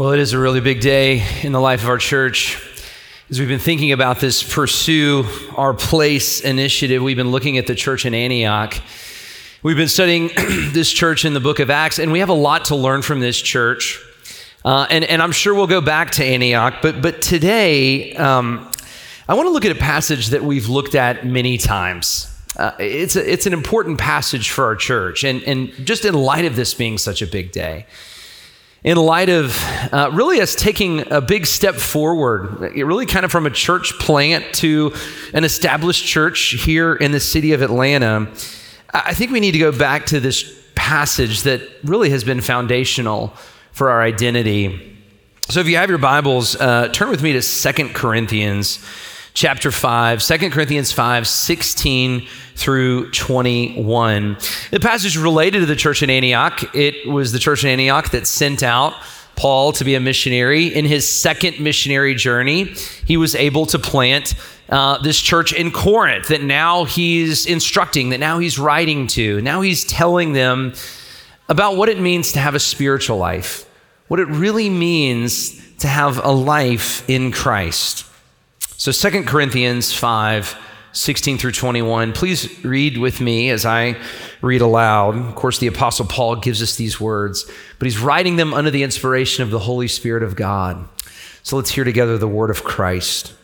Well, it is a really big day in the life of our church. As we've been thinking about this Pursue Our Place initiative, we've been looking at the church in Antioch. We've been studying this church in the book of Acts, and we have a lot to learn from this church. Uh, and, and I'm sure we'll go back to Antioch, but, but today um, I want to look at a passage that we've looked at many times. Uh, it's, a, it's an important passage for our church, and, and just in light of this being such a big day in light of uh, really us taking a big step forward, really kind of from a church plant to an established church here in the city of Atlanta, I think we need to go back to this passage that really has been foundational for our identity. So if you have your Bibles, uh, turn with me to Second Corinthians chapter 5, 2 Corinthians 5, 16 through 21. The passage related to the church in Antioch. It was the church in Antioch that sent out Paul to be a missionary. In his second missionary journey, he was able to plant uh, this church in Corinth that now he's instructing, that now he's writing to. Now he's telling them about what it means to have a spiritual life, what it really means to have a life in Christ. So Second Corinthians 5 16 through 21. Please read with me as I read aloud. Of course, the Apostle Paul gives us these words, but he's writing them under the inspiration of the Holy Spirit of God. So let's hear together the word of Christ.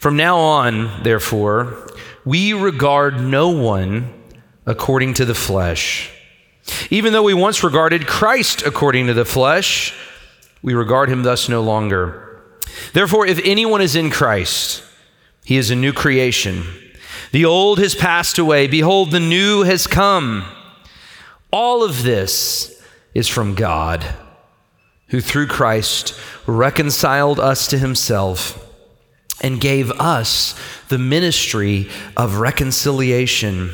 From now on, therefore, we regard no one according to the flesh. Even though we once regarded Christ according to the flesh, we regard him thus no longer. Therefore, if anyone is in Christ, he is a new creation. The old has passed away. Behold, the new has come. All of this is from God, who through Christ reconciled us to himself and gave us the ministry of reconciliation.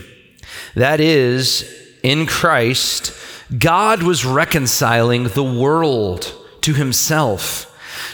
That is, in Christ, God was reconciling the world to himself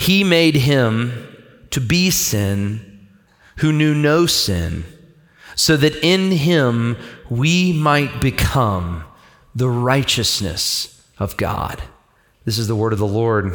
he made him to be sin who knew no sin, so that in him we might become the righteousness of God. This is the word of the Lord.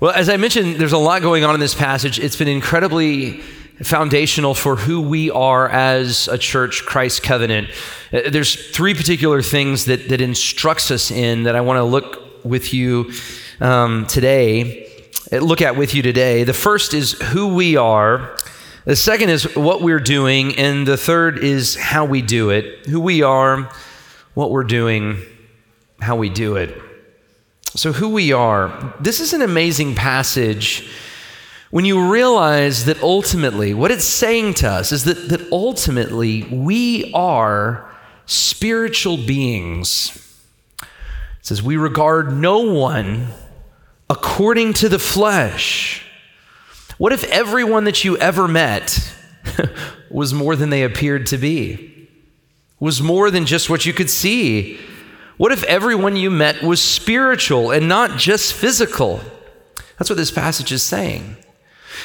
Well, as I mentioned, there's a lot going on in this passage. It's been incredibly foundational for who we are as a church, Christ Covenant. Uh, there's three particular things that, that instructs us in that I want to look with you um, today, look at with you today. The first is who we are. The second is what we're doing. And the third is how we do it. Who we are, what we're doing, how we do it. So, who we are. This is an amazing passage when you realize that ultimately, what it's saying to us is that, that ultimately we are spiritual beings. It says, We regard no one according to the flesh. What if everyone that you ever met was more than they appeared to be? Was more than just what you could see? What if everyone you met was spiritual and not just physical? That's what this passage is saying.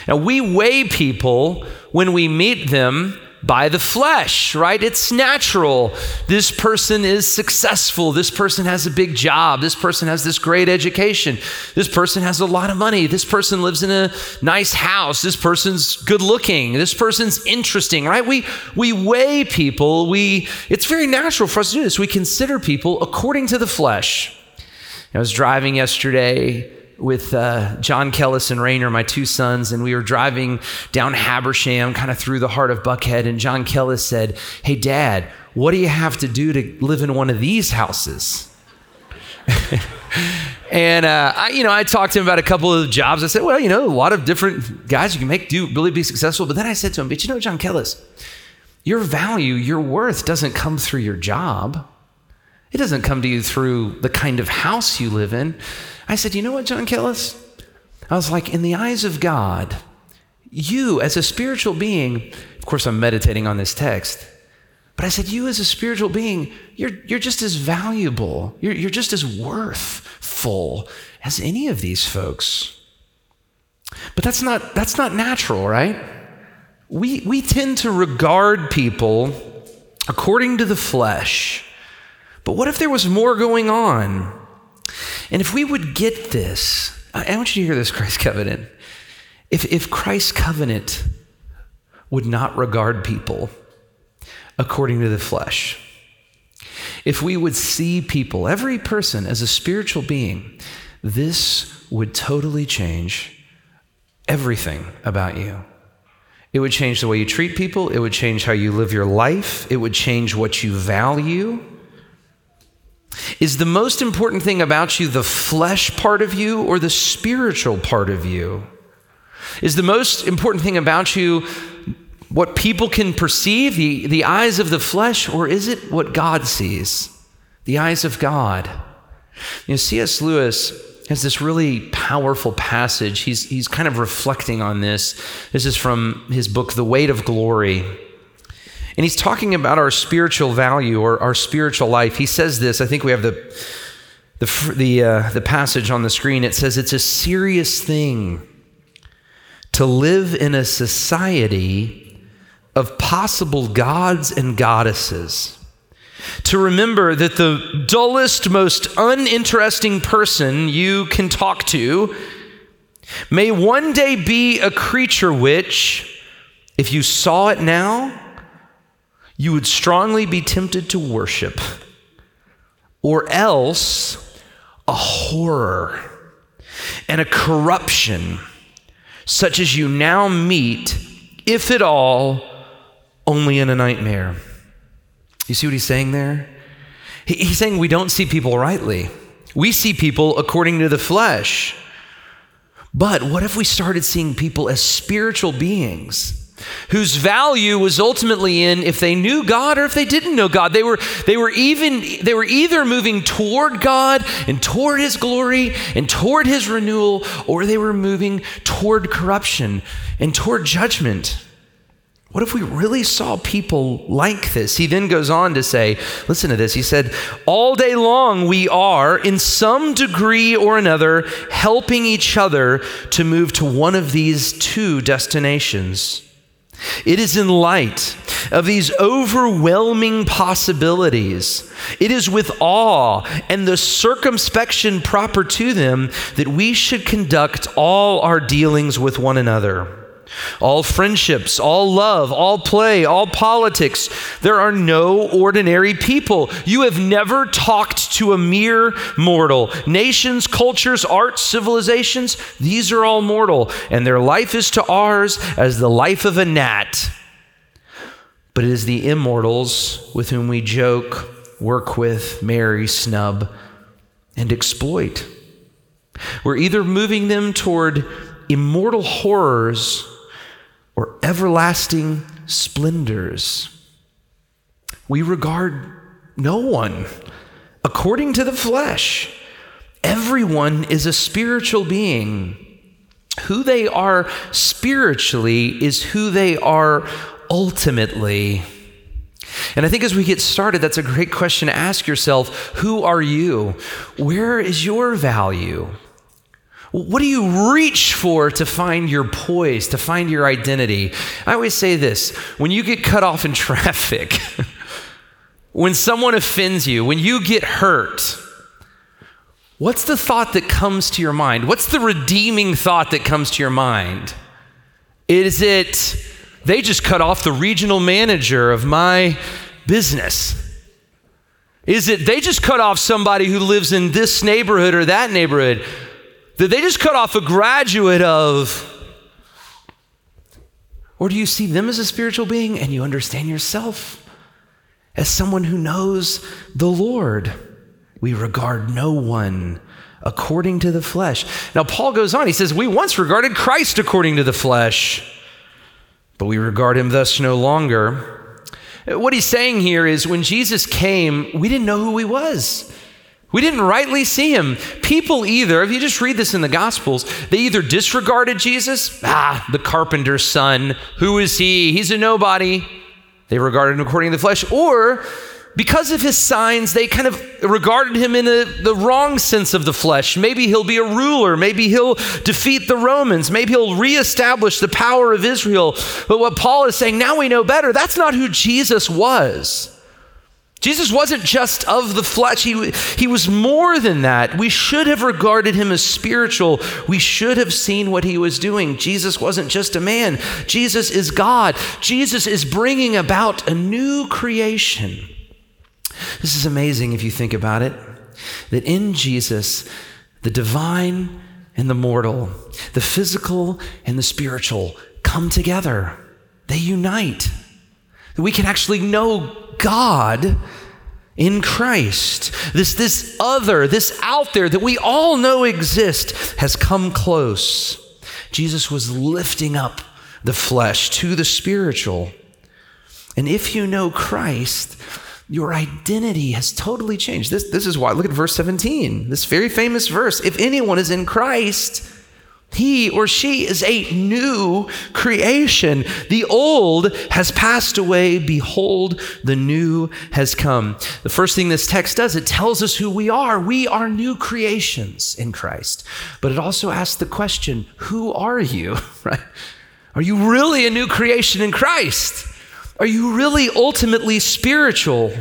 Now, we weigh people when we meet them by the flesh, right? It's natural. This person is successful. This person has a big job. This person has this great education. This person has a lot of money. This person lives in a nice house. This person's good looking. This person's interesting, right? We we weigh people. We it's very natural for us to do this. We consider people according to the flesh. I was driving yesterday with uh, John Kellis and Rayner, my two sons, and we were driving down Habersham, kind of through the heart of Buckhead. And John Kellis said, Hey, Dad, what do you have to do to live in one of these houses? and uh, I, you know, I talked to him about a couple of jobs. I said, well, you know, a lot of different guys you can make do really be successful. But then I said to him, but you know, John Kellis, your value, your worth doesn't come through your job. It doesn't come to you through the kind of house you live in. I said, You know what, John Kellis? I was like, In the eyes of God, you as a spiritual being, of course, I'm meditating on this text, but I said, You as a spiritual being, you're, you're just as valuable, you're, you're just as worthful as any of these folks. But that's not, that's not natural, right? We, we tend to regard people according to the flesh. But what if there was more going on? And if we would get this, I want you to hear this, Christ covenant. If, if Christ's covenant would not regard people according to the flesh, if we would see people, every person, as a spiritual being, this would totally change everything about you. It would change the way you treat people. It would change how you live your life. It would change what you value. Is the most important thing about you the flesh part of you or the spiritual part of you? Is the most important thing about you what people can perceive, the, the eyes of the flesh, or is it what God sees, the eyes of God? You know, C.S. Lewis has this really powerful passage. He's, he's kind of reflecting on this. This is from his book, The Weight of Glory. And he's talking about our spiritual value or our spiritual life. He says this, I think we have the, the, the, uh, the passage on the screen. It says, It's a serious thing to live in a society of possible gods and goddesses to remember that the dullest, most uninteresting person you can talk to may one day be a creature which, if you saw it now, you would strongly be tempted to worship, or else a horror and a corruption such as you now meet, if at all, only in a nightmare. You see what he's saying there? He's saying we don't see people rightly. We see people according to the flesh. But what if we started seeing people as spiritual beings? Whose value was ultimately in if they knew God or if they didn't know God. They were, they were even they were either moving toward God and toward his glory and toward his renewal, or they were moving toward corruption and toward judgment. What if we really saw people like this? He then goes on to say, listen to this. He said, All day long we are, in some degree or another, helping each other to move to one of these two destinations. It is in light of these overwhelming possibilities, it is with awe and the circumspection proper to them that we should conduct all our dealings with one another all friendships, all love, all play, all politics. There are no ordinary people. You have never talked to a mere mortal. Nations, cultures, arts, civilizations, these are all mortal, and their life is to ours as the life of a gnat. But it is the immortals with whom we joke, work with, marry, snub, and exploit. We're either moving them toward immortal horrors or everlasting splendors. We regard no one according to the flesh. Everyone is a spiritual being. Who they are spiritually is who they are ultimately. And I think as we get started, that's a great question to ask yourself Who are you? Where is your value? What do you reach for to find your poise, to find your identity? I always say this when you get cut off in traffic, when someone offends you, when you get hurt, what's the thought that comes to your mind? What's the redeeming thought that comes to your mind? Is it, they just cut off the regional manager of my business? Is it, they just cut off somebody who lives in this neighborhood or that neighborhood? Did they just cut off a graduate of? Or do you see them as a spiritual being and you understand yourself as someone who knows the Lord? We regard no one according to the flesh. Now, Paul goes on, he says, We once regarded Christ according to the flesh, but we regard him thus no longer. What he's saying here is when Jesus came, we didn't know who he was. We didn't rightly see him. People either, if you just read this in the Gospels, they either disregarded Jesus, ah, the carpenter's son, who is he? He's a nobody. They regarded him according to the flesh, or because of his signs, they kind of regarded him in a, the wrong sense of the flesh. Maybe he'll be a ruler. Maybe he'll defeat the Romans. Maybe he'll reestablish the power of Israel. But what Paul is saying, now we know better, that's not who Jesus was. Jesus wasn't just of the flesh, he, he was more than that. We should have regarded him as spiritual. We should have seen what he was doing. Jesus wasn't just a man, Jesus is God. Jesus is bringing about a new creation. This is amazing if you think about it that in Jesus, the divine and the mortal, the physical and the spiritual come together, they unite. That we can actually know God in Christ. This, this other, this out there that we all know exists has come close. Jesus was lifting up the flesh to the spiritual. And if you know Christ, your identity has totally changed. This, this is why. Look at verse 17, this very famous verse. If anyone is in Christ, he or she is a new creation. The old has passed away. Behold, the new has come. The first thing this text does, it tells us who we are. We are new creations in Christ. But it also asks the question, who are you? Right? Are you really a new creation in Christ? Are you really ultimately spiritual?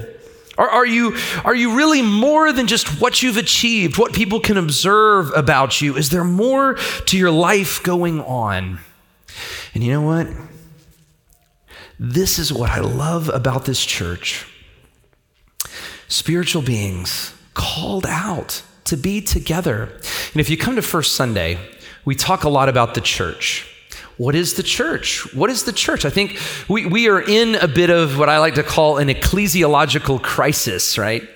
Are, are, you, are you really more than just what you've achieved, what people can observe about you? Is there more to your life going on? And you know what? This is what I love about this church spiritual beings called out to be together. And if you come to First Sunday, we talk a lot about the church. What is the church? What is the church? I think we, we are in a bit of what I like to call an ecclesiological crisis, right?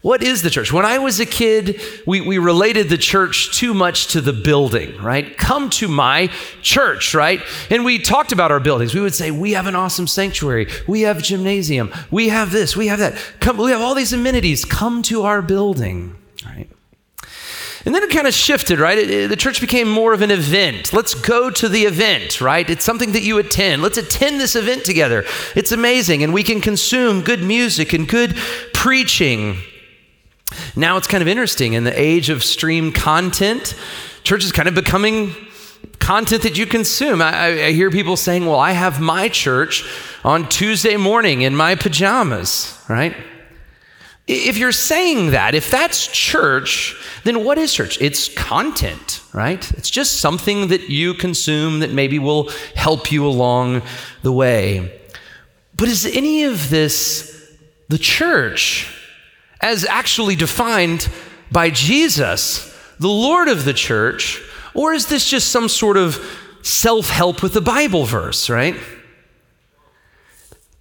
What is the church? When I was a kid, we, we related the church too much to the building, right? Come to my church, right? And we talked about our buildings. We would say, we have an awesome sanctuary. We have gymnasium. We have this. We have that. Come, we have all these amenities. Come to our building, right? And then it kind of shifted, right? It, it, the church became more of an event. Let's go to the event, right? It's something that you attend. Let's attend this event together. It's amazing. And we can consume good music and good preaching. Now it's kind of interesting. In the age of stream content, church is kind of becoming content that you consume. I, I hear people saying, well, I have my church on Tuesday morning in my pajamas, right? If you're saying that, if that's church, then what is church? It's content, right? It's just something that you consume that maybe will help you along the way. But is any of this the church as actually defined by Jesus, the Lord of the church? Or is this just some sort of self help with the Bible verse, right?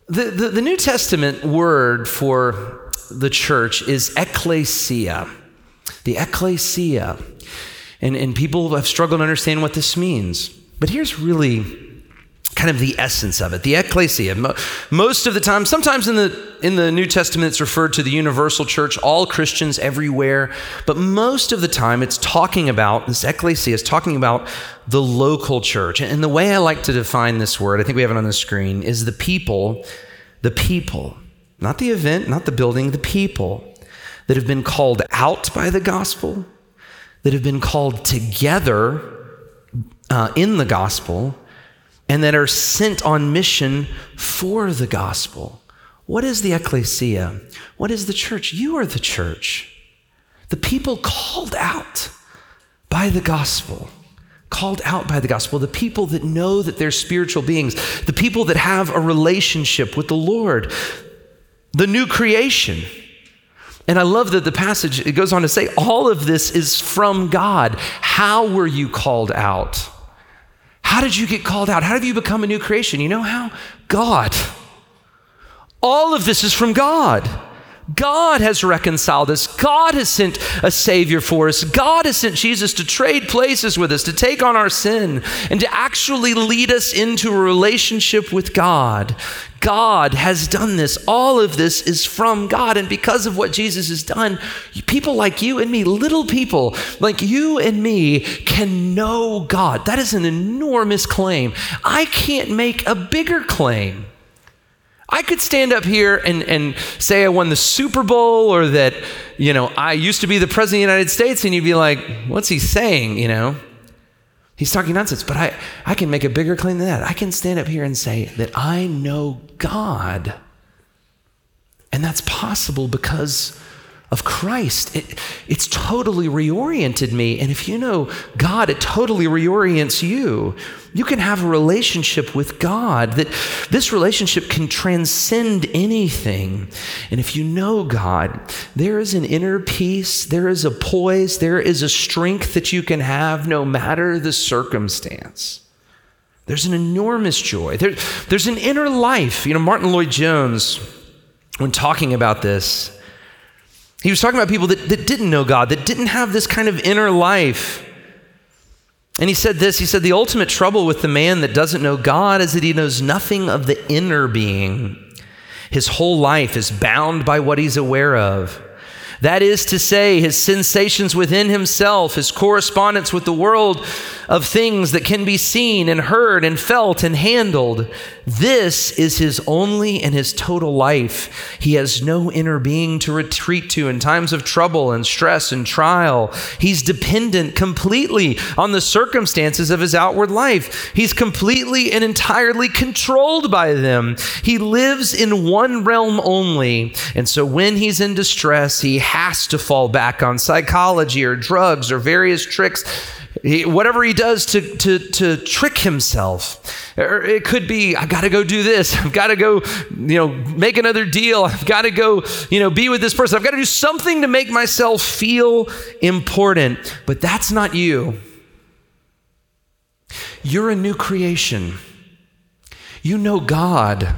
The, the, the New Testament word for the church is ecclesia. The ecclesia. And, and people have struggled to understand what this means. But here's really kind of the essence of it the ecclesia most of the time sometimes in the in the new testament it's referred to the universal church all christians everywhere but most of the time it's talking about this ecclesia is talking about the local church and the way i like to define this word i think we have it on the screen is the people the people not the event, not the building, the people that have been called out by the gospel, that have been called together uh, in the gospel, and that are sent on mission for the gospel. What is the ecclesia? What is the church? You are the church. The people called out by the gospel called out by the gospel, the people that know that they're spiritual beings, the people that have a relationship with the Lord, the new creation. And I love that the passage it goes on to say all of this is from God. How were you called out? How did you get called out? How have you become a new creation? You know how? God. All of this is from God. God has reconciled us. God has sent a Savior for us. God has sent Jesus to trade places with us, to take on our sin, and to actually lead us into a relationship with God. God has done this. All of this is from God. And because of what Jesus has done, people like you and me, little people like you and me, can know God. That is an enormous claim. I can't make a bigger claim. I could stand up here and, and say I won the Super Bowl or that, you know, I used to be the president of the United States, and you'd be like, what's he saying, you know? He's talking nonsense, but I, I can make a bigger claim than that. I can stand up here and say that I know God. And that's possible because of Christ. It, it's totally reoriented me. And if you know God, it totally reorients you. You can have a relationship with God that this relationship can transcend anything. And if you know God, there is an inner peace, there is a poise, there is a strength that you can have no matter the circumstance. There's an enormous joy. There, there's an inner life. You know, Martyn Lloyd-Jones, when talking about this, he was talking about people that, that didn't know God, that didn't have this kind of inner life. And he said this He said, The ultimate trouble with the man that doesn't know God is that he knows nothing of the inner being. His whole life is bound by what he's aware of. That is to say, his sensations within himself, his correspondence with the world of things that can be seen and heard and felt and handled. This is his only and his total life. He has no inner being to retreat to in times of trouble and stress and trial. He's dependent completely on the circumstances of his outward life. He's completely and entirely controlled by them. He lives in one realm only. And so when he's in distress, he has to fall back on psychology or drugs or various tricks he, whatever he does to, to, to trick himself. Or it could be, I've got to go do this. I've got to go, you know, make another deal. I've got to go, you know, be with this person. I've got to do something to make myself feel important. But that's not you. You're a new creation. You know God.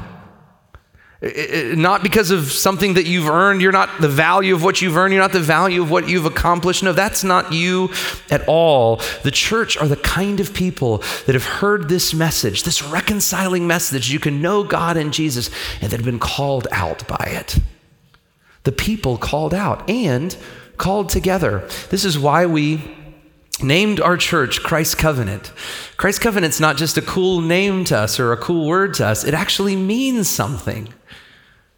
Not because of something that you've earned. You're not the value of what you've earned. You're not the value of what you've accomplished. No, that's not you at all. The church are the kind of people that have heard this message, this reconciling message. You can know God and Jesus, and that have been called out by it. The people called out and called together. This is why we named our church Christ Covenant. Christ Covenant's not just a cool name to us or a cool word to us, it actually means something.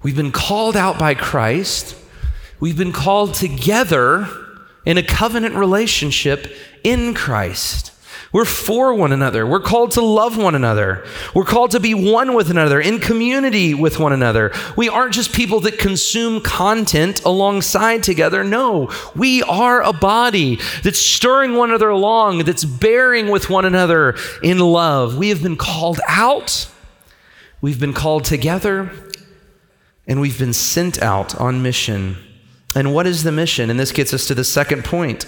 We've been called out by Christ. We've been called together in a covenant relationship in Christ. We're for one another. We're called to love one another. We're called to be one with another, in community with one another. We aren't just people that consume content alongside together. No, we are a body that's stirring one another along, that's bearing with one another in love. We have been called out, we've been called together, and we've been sent out on mission. And what is the mission? And this gets us to the second point.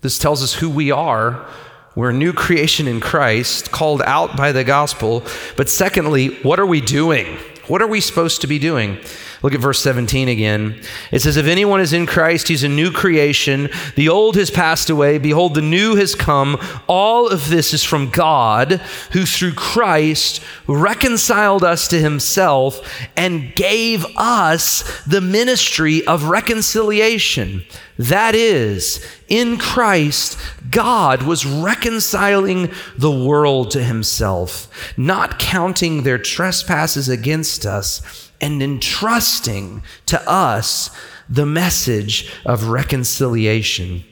This tells us who we are. We're a new creation in Christ, called out by the gospel. But secondly, what are we doing? What are we supposed to be doing? Look at verse 17 again. It says, If anyone is in Christ, he's a new creation. The old has passed away. Behold, the new has come. All of this is from God, who through Christ reconciled us to himself and gave us the ministry of reconciliation. That is, in Christ, God was reconciling the world to himself, not counting their trespasses against us and entrusting to us the message of reconciliation.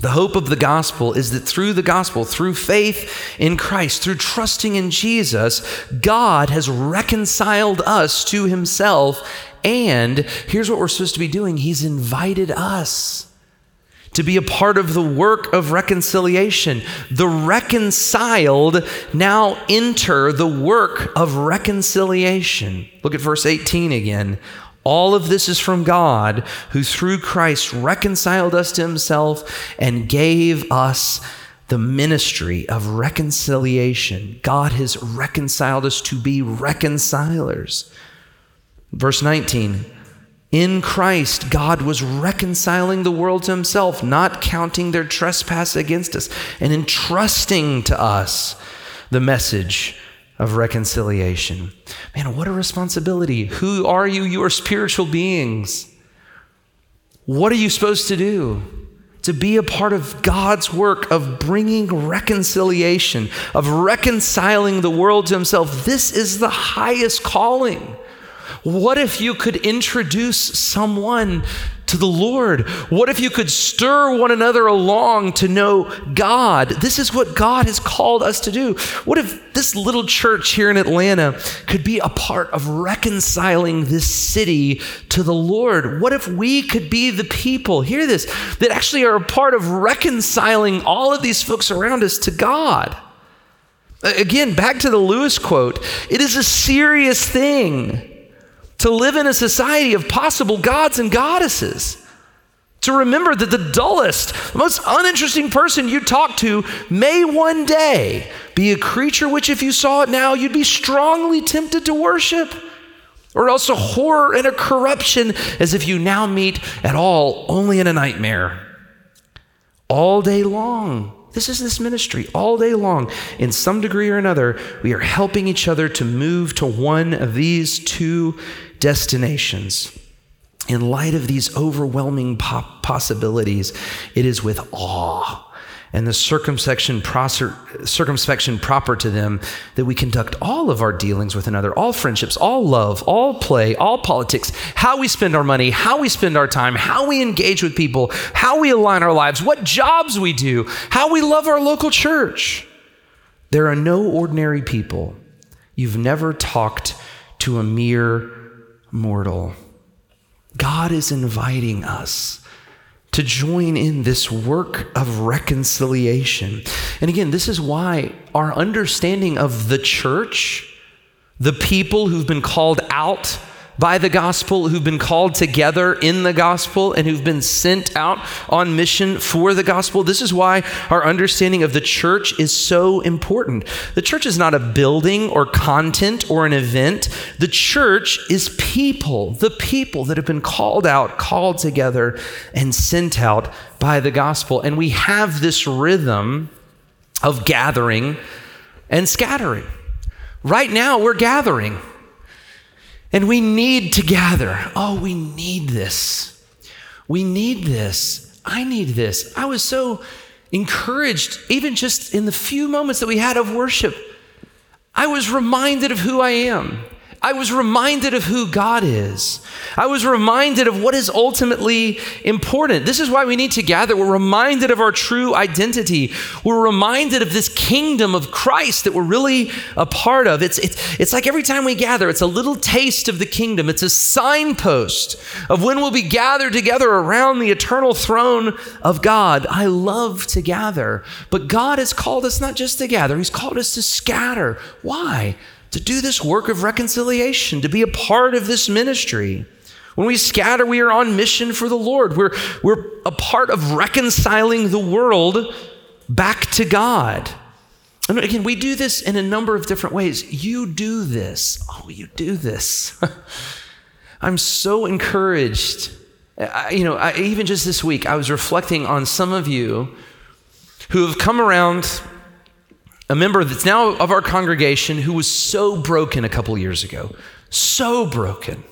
The hope of the gospel is that through the gospel, through faith in Christ, through trusting in Jesus, God has reconciled us to himself. And here's what we're supposed to be doing He's invited us to be a part of the work of reconciliation. The reconciled now enter the work of reconciliation. Look at verse 18 again. All of this is from God, who through Christ reconciled us to himself and gave us the ministry of reconciliation. God has reconciled us to be reconcilers. Verse 19 In Christ, God was reconciling the world to himself, not counting their trespass against us, and entrusting to us the message of reconciliation. Man, what a responsibility. Who are you? You are spiritual beings. What are you supposed to do? To be a part of God's work of bringing reconciliation, of reconciling the world to Himself. This is the highest calling. What if you could introduce someone to the Lord? What if you could stir one another along to know God? This is what God has called us to do. What if this little church here in Atlanta could be a part of reconciling this city to the Lord? What if we could be the people, hear this, that actually are a part of reconciling all of these folks around us to God? Again, back to the Lewis quote it is a serious thing to live in a society of possible gods and goddesses. To remember that the dullest, the most uninteresting person you talk to may one day be a creature which, if you saw it now, you'd be strongly tempted to worship. Or else a horror and a corruption as if you now meet at all only in a nightmare. All day long, this is this ministry all day long. In some degree or another, we are helping each other to move to one of these two destinations. In light of these overwhelming possibilities, it is with awe and the circumspection, circumspection proper to them that we conduct all of our dealings with another, all friendships, all love, all play, all politics, how we spend our money, how we spend our time, how we engage with people, how we align our lives, what jobs we do, how we love our local church. There are no ordinary people. You've never talked to a mere mortal. God is inviting us to join in this work of reconciliation. And again, this is why our understanding of the church, the people who've been called out by the gospel, who've been called together in the gospel, and who've been sent out on mission for the gospel. This is why our understanding of the church is so important. The church is not a building or content or an event, the church is people, the people that have been called out, called together, and sent out by the gospel. And we have this rhythm of gathering and scattering. Right now, we're gathering. And we need to gather. Oh, we need this. We need this. I need this. I was so encouraged, even just in the few moments that we had of worship. I was reminded of who I am. I was reminded of who God is. I was reminded of what is ultimately important. This is why we need to gather. We're reminded of our true identity. We're reminded of this kingdom of Christ that we're really a part of. It's, it's, it's like every time we gather, it's a little taste of the kingdom. It's a signpost of when we'll be gathered together around the eternal throne of God. I love to gather, but God has called us not just to gather, He's called us to scatter. Why? To do this work of reconciliation, to be a part of this ministry. When we scatter, we are on mission for the Lord. We're, we're a part of reconciling the world back to God. And again, we do this in a number of different ways. You do this. Oh, you do this. I'm so encouraged. I, you know, I, even just this week, I was reflecting on some of you who have come around a member that's now of our congregation who was so broken a couple years ago, so broken.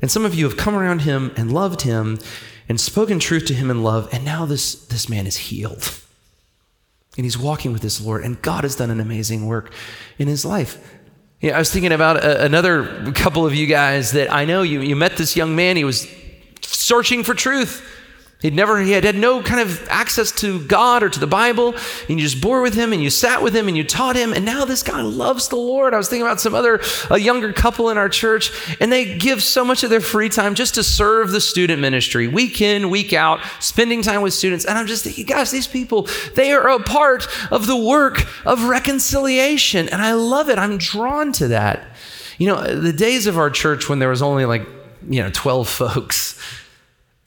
And some of you have come around him and loved him and spoken truth to him in love, and now this, this man is healed. And he's walking with his Lord, and God has done an amazing work in his life. Yeah, I was thinking about a, another couple of you guys that I know you, you met this young man, he was searching for truth. He'd never, he had, had no kind of access to God or to the Bible. And you just bore with him and you sat with him and you taught him. And now this guy loves the Lord. I was thinking about some other, a younger couple in our church, and they give so much of their free time just to serve the student ministry, week in, week out, spending time with students. And I'm just thinking, gosh, these people, they are a part of the work of reconciliation. And I love it. I'm drawn to that. You know, the days of our church when there was only like, you know, 12 folks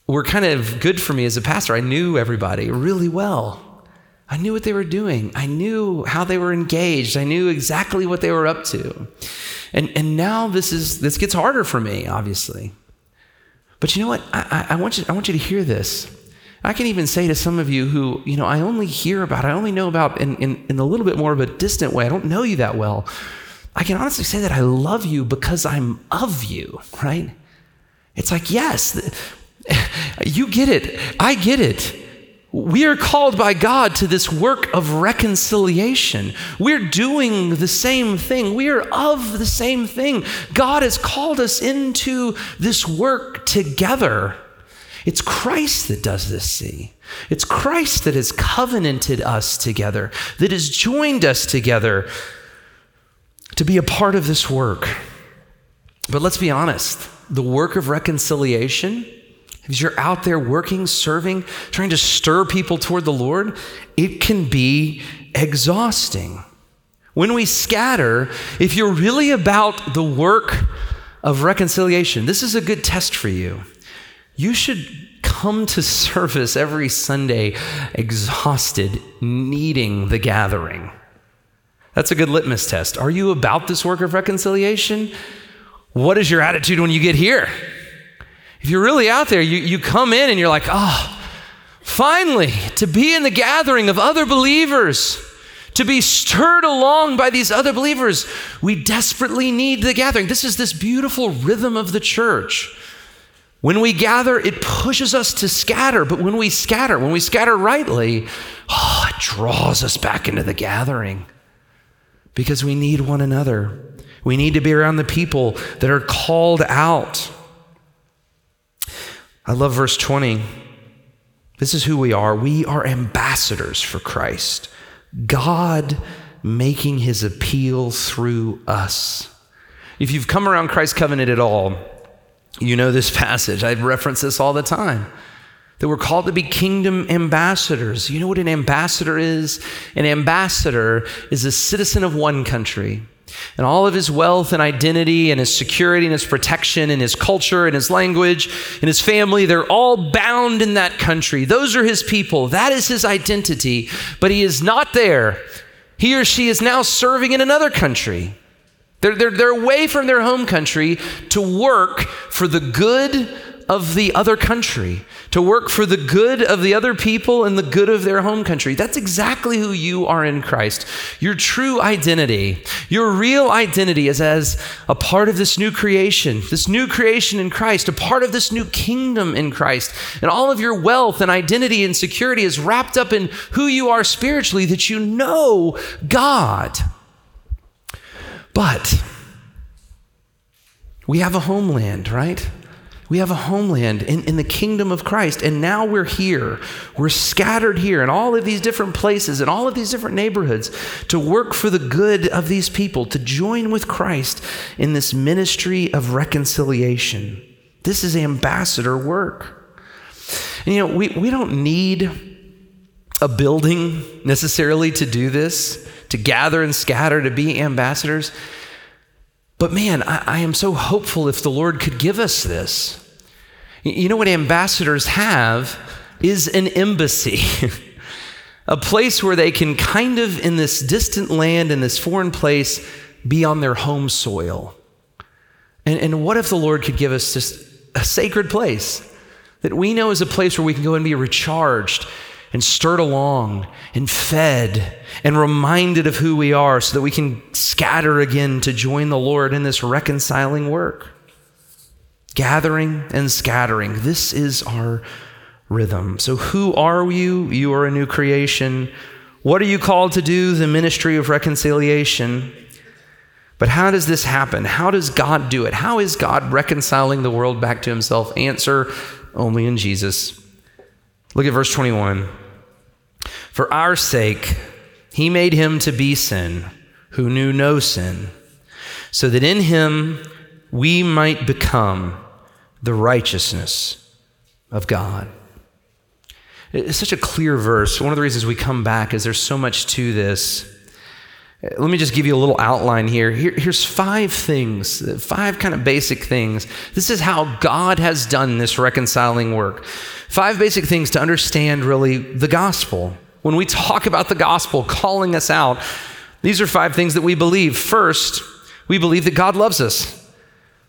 were kind of good for me as a pastor. I knew everybody really well. I knew what they were doing. I knew how they were engaged. I knew exactly what they were up to. And, and now this is this gets harder for me, obviously. But you know what? I, I, want you, I want you to hear this. I can even say to some of you who, you know, I only hear about, I only know about in, in, in a little bit more of a distant way. I don't know you that well. I can honestly say that I love you because I'm of you, right? It's like, yes, you get it. I get it. We are called by God to this work of reconciliation. We're doing the same thing. We are of the same thing. God has called us into this work together. It's Christ that does this, see? It's Christ that has covenanted us together, that has joined us together to be a part of this work. But let's be honest the work of reconciliation as you're out there working, serving, trying to stir people toward the Lord, it can be exhausting. When we scatter, if you're really about the work of reconciliation, this is a good test for you. You should come to service every Sunday exhausted, needing the gathering. That's a good litmus test. Are you about this work of reconciliation? What is your attitude when you get here? If you're really out there, you, you come in and you're like, oh, finally, to be in the gathering of other believers, to be stirred along by these other believers, we desperately need the gathering. This is this beautiful rhythm of the church. When we gather, it pushes us to scatter, but when we scatter, when we scatter rightly, oh, it draws us back into the gathering because we need one another. We need to be around the people that are called out. I love verse 20. This is who we are. We are ambassadors for Christ, God making his appeal through us. If you've come around Christ's covenant at all, you know this passage. I reference this all the time. That we're called to be kingdom ambassadors. You know what an ambassador is? An ambassador is a citizen of one country and all of his wealth and identity and his security and his protection and his culture and his language and his family, they're all bound in that country. Those are his people. That is his identity. But he is not there. He or she is now serving in another country. They're, they're, they're away from their home country to work for the good of the other country, to work for the good of the other people and the good of their home country. That's exactly who you are in Christ. Your true identity, your real identity is as a part of this new creation, this new creation in Christ, a part of this new kingdom in Christ. And all of your wealth and identity and security is wrapped up in who you are spiritually, that you know God. But we have a homeland, right? We have a homeland in, in the kingdom of Christ, and now we're here. We're scattered here in all of these different places, in all of these different neighborhoods, to work for the good of these people, to join with Christ in this ministry of reconciliation. This is ambassador work. And you know, we, we don't need a building necessarily to do this, to gather and scatter, to be ambassadors. But man, I, I, am so hopeful if the Lord could give us this. You know what ambassadors have is an embassy, a place where they can kind of, in this distant land, in this foreign place, be on their home soil. And, and what if the Lord could give us just a sacred place that we know is a place where we can go and be recharged and stirred along and fed and reminded of who we are so that we can scatter again to join the Lord in this reconciling work. Gathering and scattering. This is our rhythm. So, who are you? You are a new creation. What are you called to do? The ministry of reconciliation. But how does this happen? How does God do it? How is God reconciling the world back to himself? Answer only in Jesus. Look at verse 21. For our sake, he made him to be sin who knew no sin, so that in him we might become the righteousness of God. It's such a clear verse. One of the reasons we come back is there's so much to this. Uh, let me just give you a little outline here. here. Here's five things, five kind of basic things. This is how God has done this reconciling work. Five basic things to understand really the gospel. When we talk about the gospel calling us out, these are five things that we believe. First, we believe that God loves us.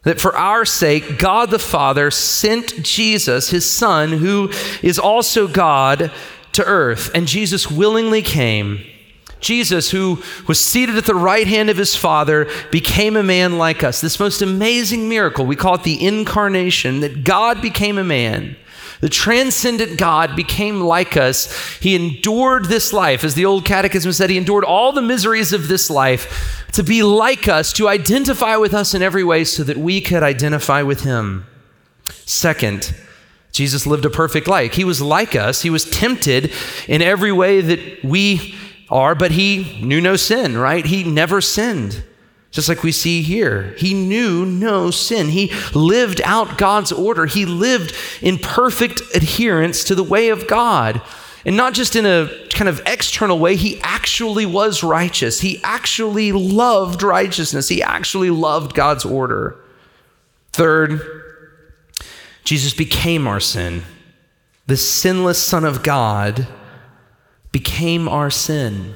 That for our sake, God the Father sent Jesus, his Son, who is also God, to earth. And Jesus willingly came. Jesus, who was seated at the right hand of his Father, became a man like us. This most amazing miracle, we call it the incarnation, that God became a man. The transcendent God became like us. He endured this life. As the old catechism said, he endured all the miseries of this life to be like us, to identify with us in every way so that we could identify with him. Second, Jesus lived a perfect life. He was like us. He was tempted in every way that we are, but he knew no sin, right? He never sinned. Just like we see here, he knew no sin. He lived out God's order. He lived in perfect adherence to the way of God. And not just in a kind of external way, he actually was righteous. He actually loved righteousness. He actually loved God's order. Third, Jesus became our sin. The sinless Son of God became our sin.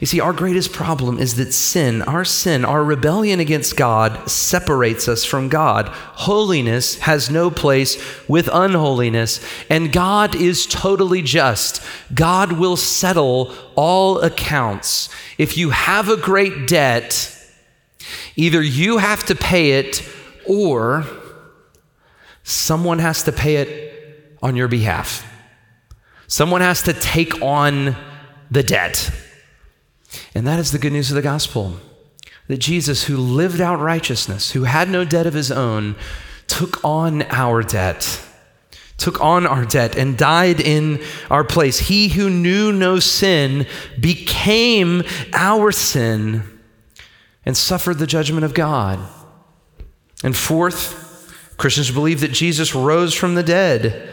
You see, our greatest problem is that sin, our sin, our rebellion against God separates us from God. Holiness has no place with unholiness, and God is totally just. God will settle all accounts. If you have a great debt, either you have to pay it or someone has to pay it on your behalf. Someone has to take on the debt. And that is the good news of the gospel that Jesus, who lived out righteousness, who had no debt of his own, took on our debt, took on our debt, and died in our place. He who knew no sin became our sin and suffered the judgment of God. And fourth, Christians believe that Jesus rose from the dead.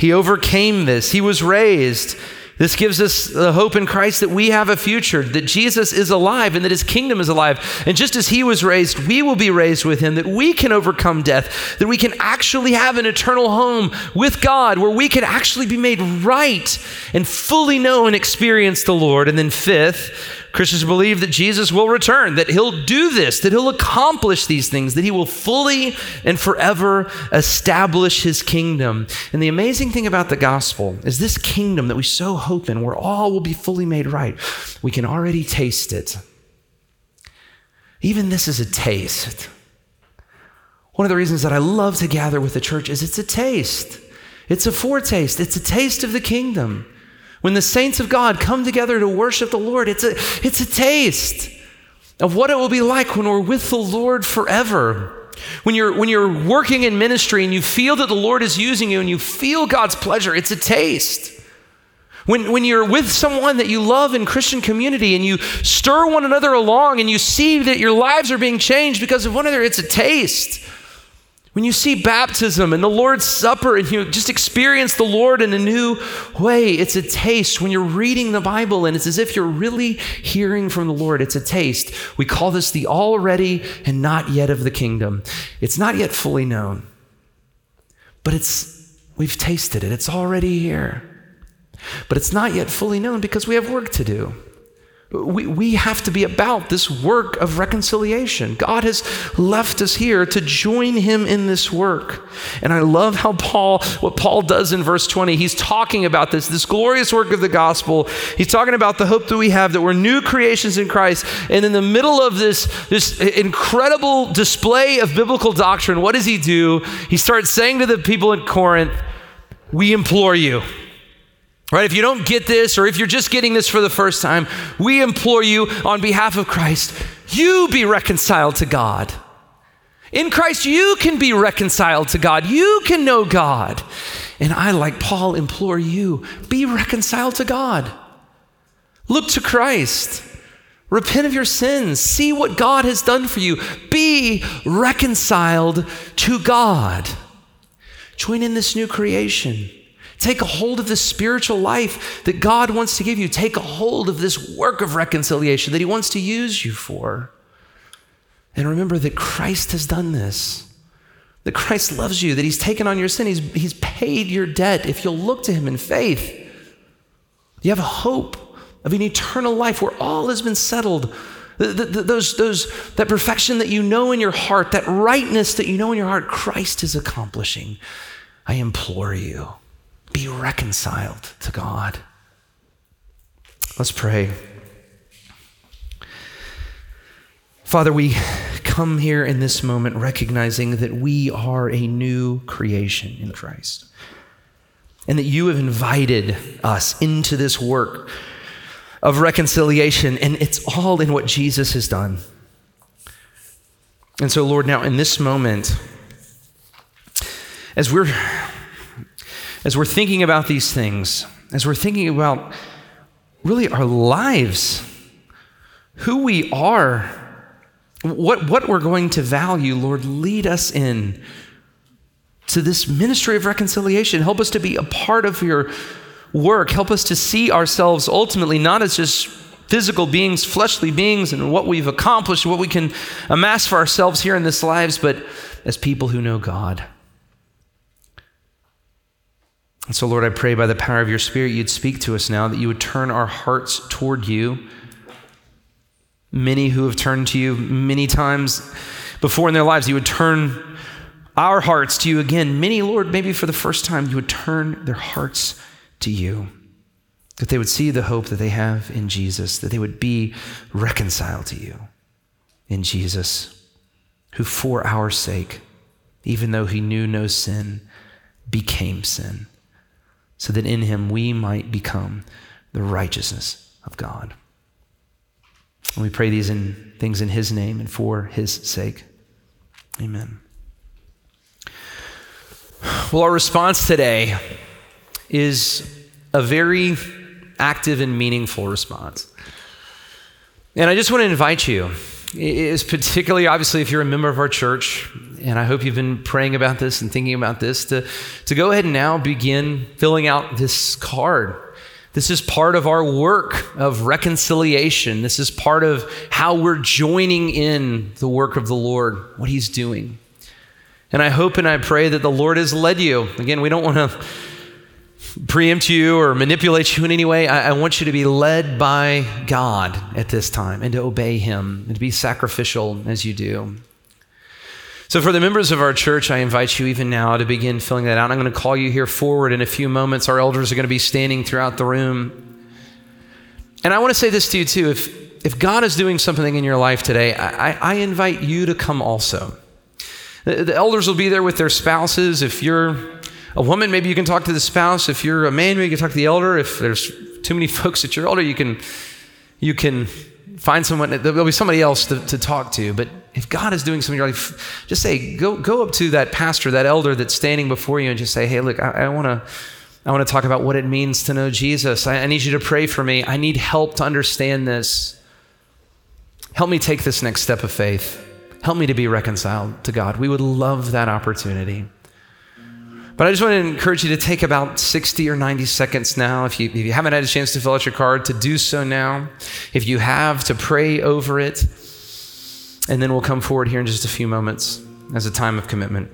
He overcame this. He was raised. This gives us the hope in Christ that we have a future, that Jesus is alive and that his kingdom is alive. And just as he was raised, we will be raised with him, that we can overcome death, that we can actually have an eternal home with God where we can actually be made right and fully know and experience the Lord. And then, fifth, Christians believe that Jesus will return, that he'll do this, that he'll accomplish these things, that he will fully and forever establish his kingdom. And the amazing thing about the gospel is this kingdom that we so hope in, where all will be fully made right, we can already taste it. Even this is a taste. One of the reasons that I love to gather with the church is it's a taste. It's a foretaste. It's a taste of the kingdom. When the saints of God come together to worship the Lord, it's a, it's a taste of what it will be like when we're with the Lord forever. When you're, when you're working in ministry and you feel that the Lord is using you and you feel God's pleasure, it's a taste. When, when you're with someone that you love in Christian community and you stir one another along and you see that your lives are being changed because of one another, it's a taste. When you see baptism and the Lord's Supper and you just experience the Lord in a new way, it's a taste. When you're reading the Bible and it's as if you're really hearing from the Lord, it's a taste. We call this the already and not yet of the kingdom. It's not yet fully known, but it's, we've tasted it. It's already here. But it's not yet fully known because we have work to do. We, we have to be about this work of reconciliation. God has left us here to join him in this work. And I love how Paul, what Paul does in verse 20, he's talking about this, this glorious work of the gospel. He's talking about the hope that we have, that we're new creations in Christ. And in the middle of this, this incredible display of biblical doctrine, what does he do? He starts saying to the people in Corinth, We implore you. Right? If you don't get this, or if you're just getting this for the first time, we implore you on behalf of Christ, you be reconciled to God. In Christ, you can be reconciled to God. You can know God. And I, like Paul, implore you be reconciled to God. Look to Christ. Repent of your sins. See what God has done for you. Be reconciled to God. Join in this new creation. Take a hold of the spiritual life that God wants to give you. Take a hold of this work of reconciliation that He wants to use you for. And remember that Christ has done this. That Christ loves you, that He's taken on your sin, He's, he's paid your debt. If you'll look to Him in faith, you have a hope of an eternal life where all has been settled the, the, those, those, that perfection that you know in your heart, that rightness that you know in your heart, Christ is accomplishing. I implore you, be reconciled to God. Let's pray. Father, we come here in this moment recognizing that we are a new creation in Christ and that you have invited us into this work of reconciliation, and it's all in what Jesus has done. And so, Lord, now in this moment, as we're as we're thinking about these things, as we're thinking about really our lives, who we are, what, what we're going to value, Lord, lead us in to this ministry of reconciliation. Help us to be a part of your work. Help us to see ourselves ultimately not as just physical beings, fleshly beings, and what we've accomplished, what we can amass for ourselves here in this lives, but as people who know God. And so, Lord, I pray by the power of your Spirit, you'd speak to us now, that you would turn our hearts toward you Many who have turned to you many times before in their lives, you would turn our hearts to you again. Many, Lord, maybe for the first time, you would turn their hearts to you. That they would see the hope that they have in Jesus, that they would be reconciled to you in Jesus, who for our sake, even though he knew no sin, became sin, so that in him we might become the righteousness of God. And we pray these in, things in His name and for His sake. Amen. Well, our response today is a very active and meaningful response. And I just want to invite you, is particularly obviously if you're a member of our church, and I hope you've been praying about this and thinking about this, to, to go ahead and now begin filling out this card this is part of our work of reconciliation. This is part of how we're joining in the work of the Lord, what He's doing. And I hope and I pray that the Lord has led you. Again, we don't want to preempt you or manipulate you in any way. I, I, want you to be led by God at this time and to obey Him and to be sacrificial as you do. So, for the members of our church, I invite you even now to begin filling that out. I'm going to call you here forward in a few moments. Our elders are going to be standing throughout the room. And I want to say this to you, too. If, if God is doing something in your life today, I, I invite you to come also. The, the elders will be there with their spouses. If you're a woman, maybe you can talk to the spouse. If you're a man, maybe you can talk to the elder. If there's too many folks at your elder, you can, you can find someone, there'll be somebody else to, to talk to. But if God is doing something in your life, just say, go, go up to that pastor, that elder that's standing before you, and just say, hey, look, I, I want to. I want to talk about what it means to know Jesus. I, I need you to pray for me. I need help to understand this. Help me take this next step of faith. Help me to be reconciled to God. We would love that opportunity. But I just want to encourage you to take about 60 or 90 seconds now. If you, if you haven't had a chance to fill out your card, to do so now. If you have, to pray over it. And then we'll come forward here in just a few moments as a time of commitment.